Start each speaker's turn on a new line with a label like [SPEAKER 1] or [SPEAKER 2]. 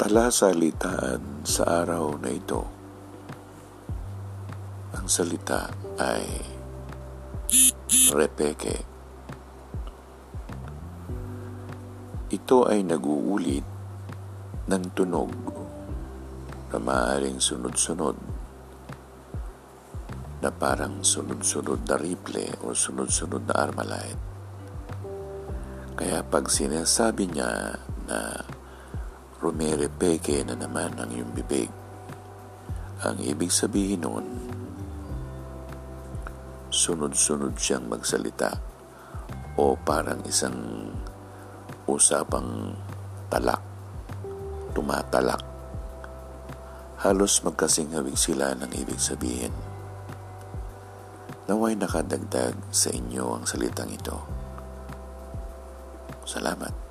[SPEAKER 1] Salasalitaan sa araw na ito. Ang salita ay repeke. Ito ay naguulit ng tunog na maaaring sunod-sunod na parang sunod-sunod na riple o sunod-sunod na armalite. Kaya pag sinasabi niya na rumerepeke na naman ang iyong bibig, ang ibig sabihin nun, sunod-sunod siyang magsalita o parang isang usapang talak, tumatalak. Halos magkasing hawig sila ng ibig sabihin. Naway nakadagdag sa inyo ang salitang ito. Salamat.